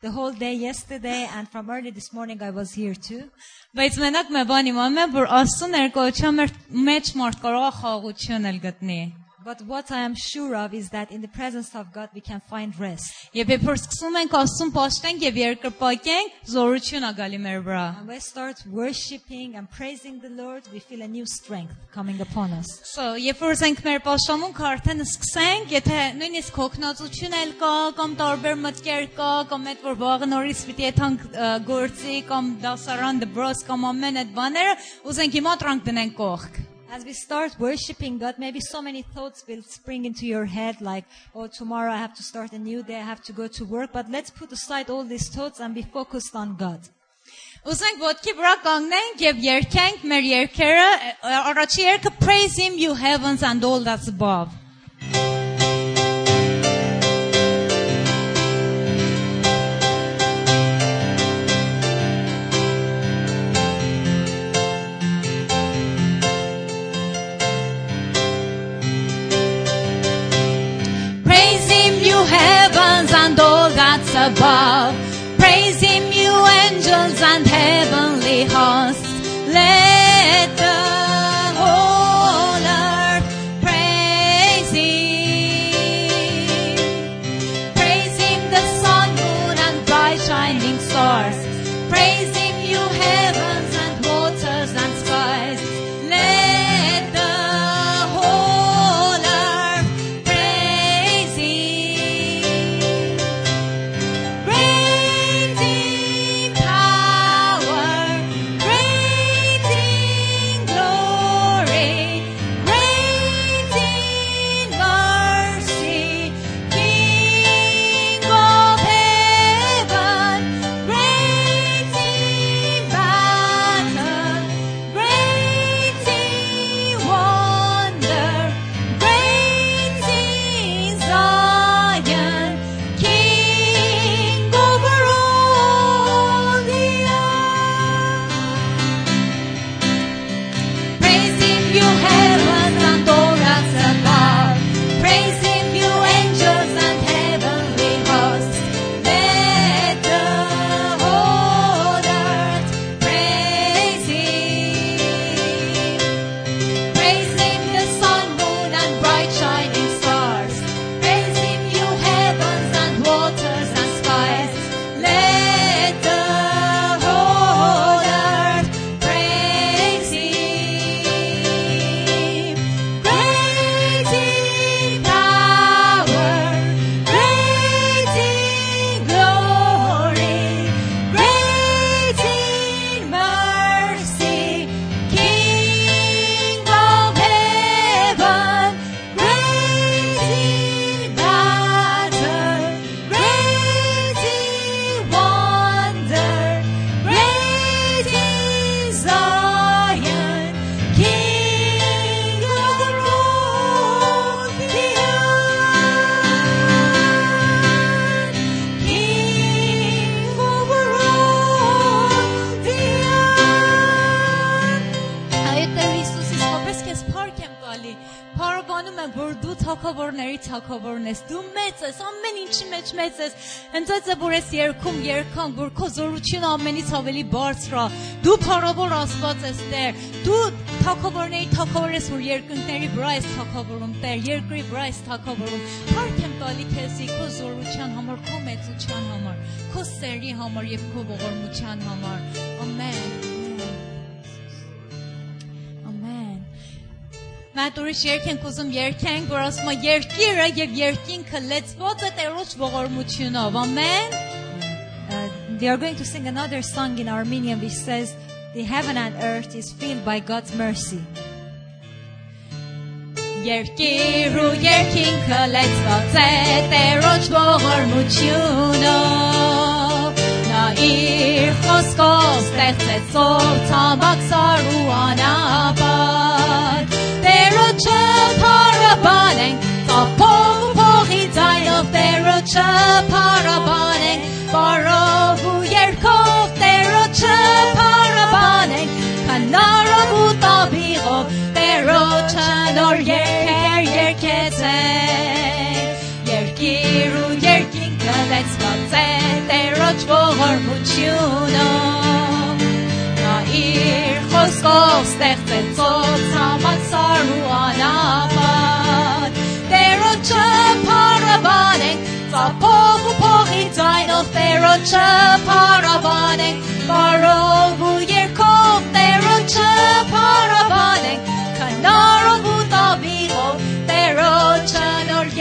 the whole day yesterday and from early this morning I was here too. Բայց մենակ մի բան իմանում եմ, որ Աստծո ներկայության մեջ մարդ կարող է խաղաղություն էլ գտնի։ But what I am sure of is that in the presence of God we can find rest. Եվ երբ որ սկսում ենք Աստծուն պաշտենք եւ երկրպագենք, զորություն ա գալի մեր վրա։ And we start worshiping and praising the Lord, we feel a new strength coming upon us. So, երբ որ զենք մեր պաշտամունքը արդեն սկսենք, եթե նույնիսկ հոգնածություն էլ կա, կամ տարբեր մտքեր կա, կամ այդ որ վաղը նորից պիտի եթանք գործի, կամ դասարան դբրոս, կամ ամեն այդ բաները, ուզենք հիմա տրանք դնենք կողք։ As we start worshiping God, maybe so many thoughts will spring into your head like, oh, tomorrow I have to start a new day, I have to go to work. But let's put aside all these thoughts and be focused on God. Ուզենք ոտքի վրա կանգնենք եւ երգենք մեր երգերը, առաջի երգը Praise him you heavens and all that's above։ above. Praise him, you angels and heavenly hosts. Թակավորն ես։ Դու մեծ ես, ամեն ինչի մեջ մեծ ես։ Հենց որ ես երկում երկան, որ քո զորությունը ամենից ավելի բարձր է։ Դու փառավոր Աստված ես Տեր։ Դու թակավորների թակավոր ես, որ երկնքների վրա ես թակավորում Տեր, երկրի վրա ես թակավորում։ Փառք եմ տալի քեզի քո զորության համար, քո մեծության համար, քո սերի համար եւ քո ողորմության համար։ Ամեն։ Մենք ուրիշ երգ ենք ուզում երգենք, որ ասում է երկիրը եւ երկինքը լեցված է Տերոջ ողորմությունով։ Ամեն։ Uh, they are going to sing another song in Armenian which says, The heaven and earth is filled by God's mercy. Երկիր ու երկինքը լեցված է Տերոջ ողորմությունով Նա իր խոսքով ստեղծեց ով ցամաքսար ու անապատ չփարաբանենք, ապով ու փողի ձայնով Տերը չփարաբանենք, բարով ու երկով Տերը չփարաբանենք, քանարով ու տաբիղով Տերը չնոր երկեր երկեցենք, երկիր ու երկինքը լեցված է Տերը ողորմությունով, նա իր խոսքով ստեղծեց ցամաքսար ու անապատ տերոջը փառաբանենք ծափով ու փողի ձայնով տերոջը փառաբանենք բարով ու երկով տերոջը փառաբանենք քնարով ու տավիղով տերոջը նոր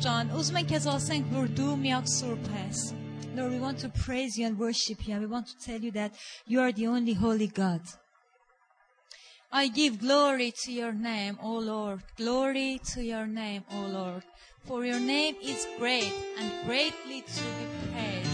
جان Lord, we want to praise you and worship you, and we want to tell you that you are the only holy God. I give glory to your name, O Lord. Glory to your name, O Lord. For your name is great and greatly to be praised.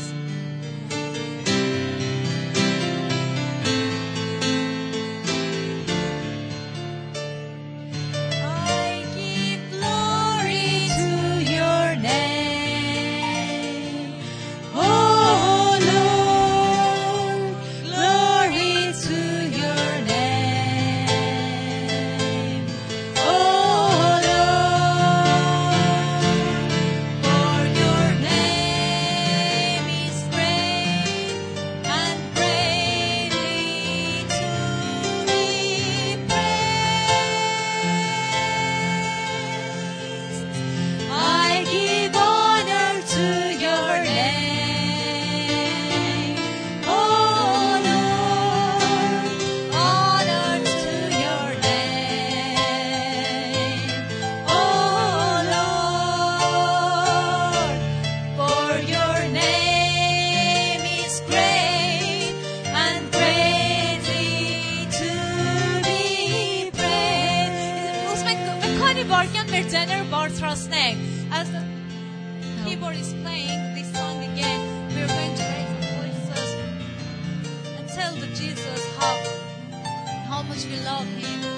We love him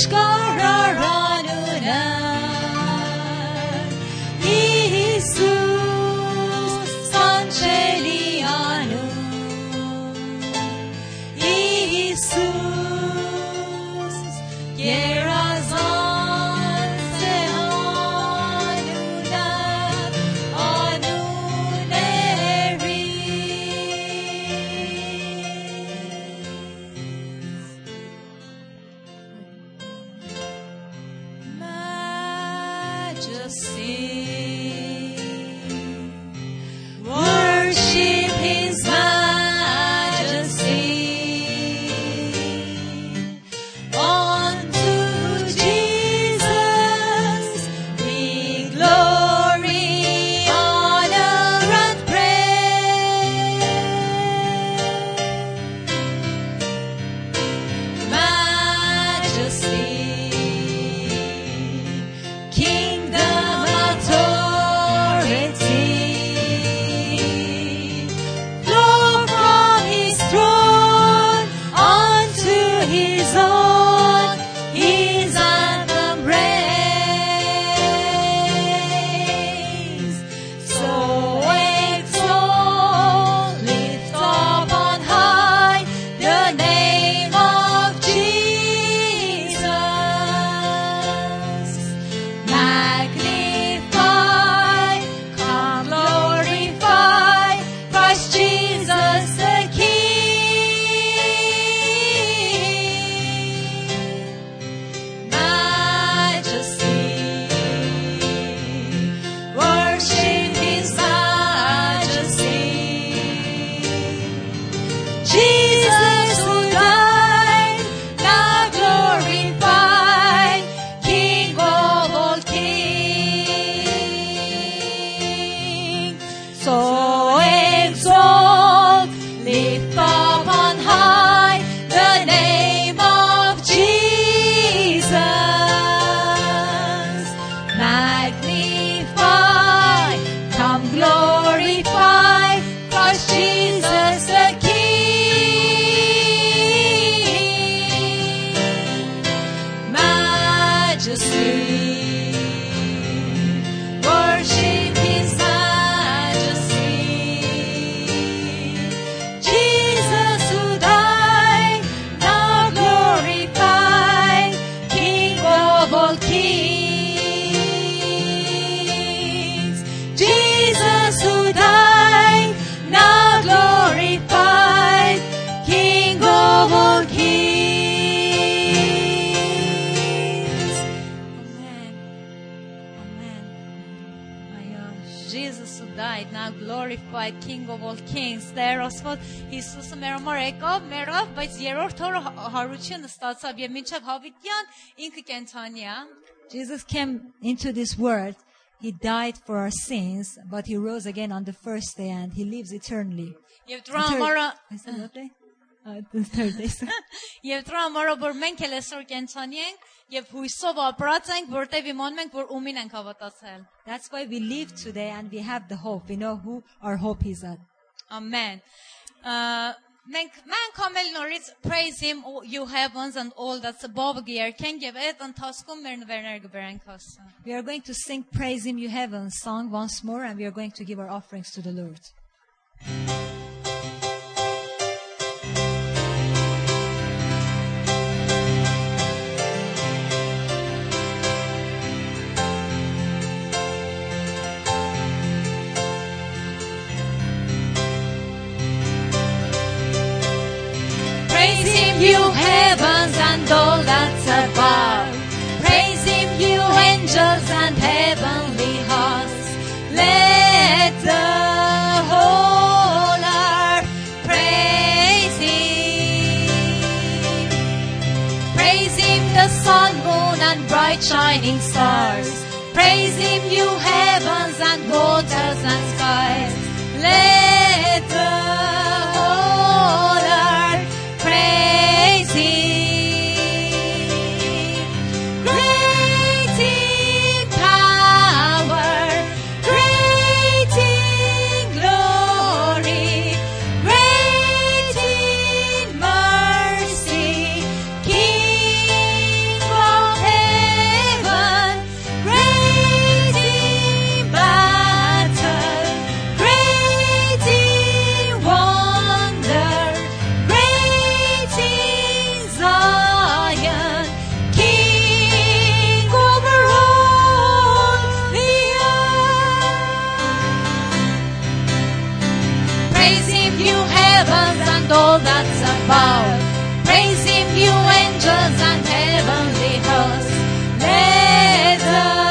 Ashkararanunan Jesus who died, now glorified King of all kings, Տեր Աստված Հիսուսը մեր համար եկավ, մեռավ, բայց երրորդ օրը հա- հարություն ստացավ եւ մինչև հավիտյան ինքը կենթանի է։ Jesus came into this world. He died for our sins, but he rose again on the first day and he lives eternally. Եվ դրա համար Is that what day? Uh, the third day. sorry. եւ դրա համար որ մենք էլ այսօր կենթանի ենք եւ հույսով ապրած ենք, որտեւ իմանում ենք, որ ումին ենք հավատացել։ That's why we live today and we have the hope. We know who our hope is at. Amen. Ա, Մենք մենք ամել նորից praise him all you heavens and all that's above գերքենք եւ այդ ընթացքում մեր նվերները կբերենք Աստծո։ We are going to sing Praise Him, You Heaven song once more, and we are going to give our offerings to the Lord. Praise Shining stars. Praise him, you heavens and waters and skies. New heavens and all that's above. Praise him, you angels and heavenly hosts. Let the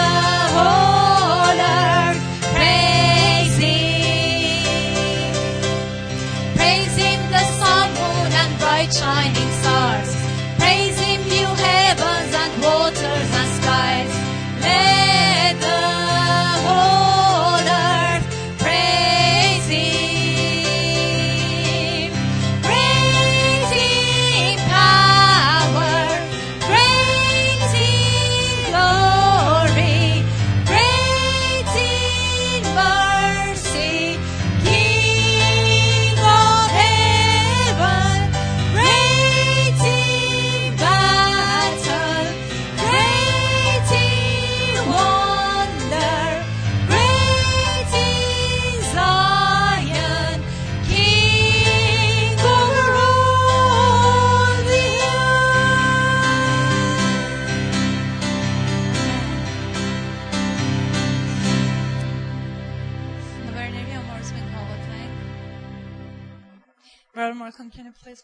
Markland, can you please?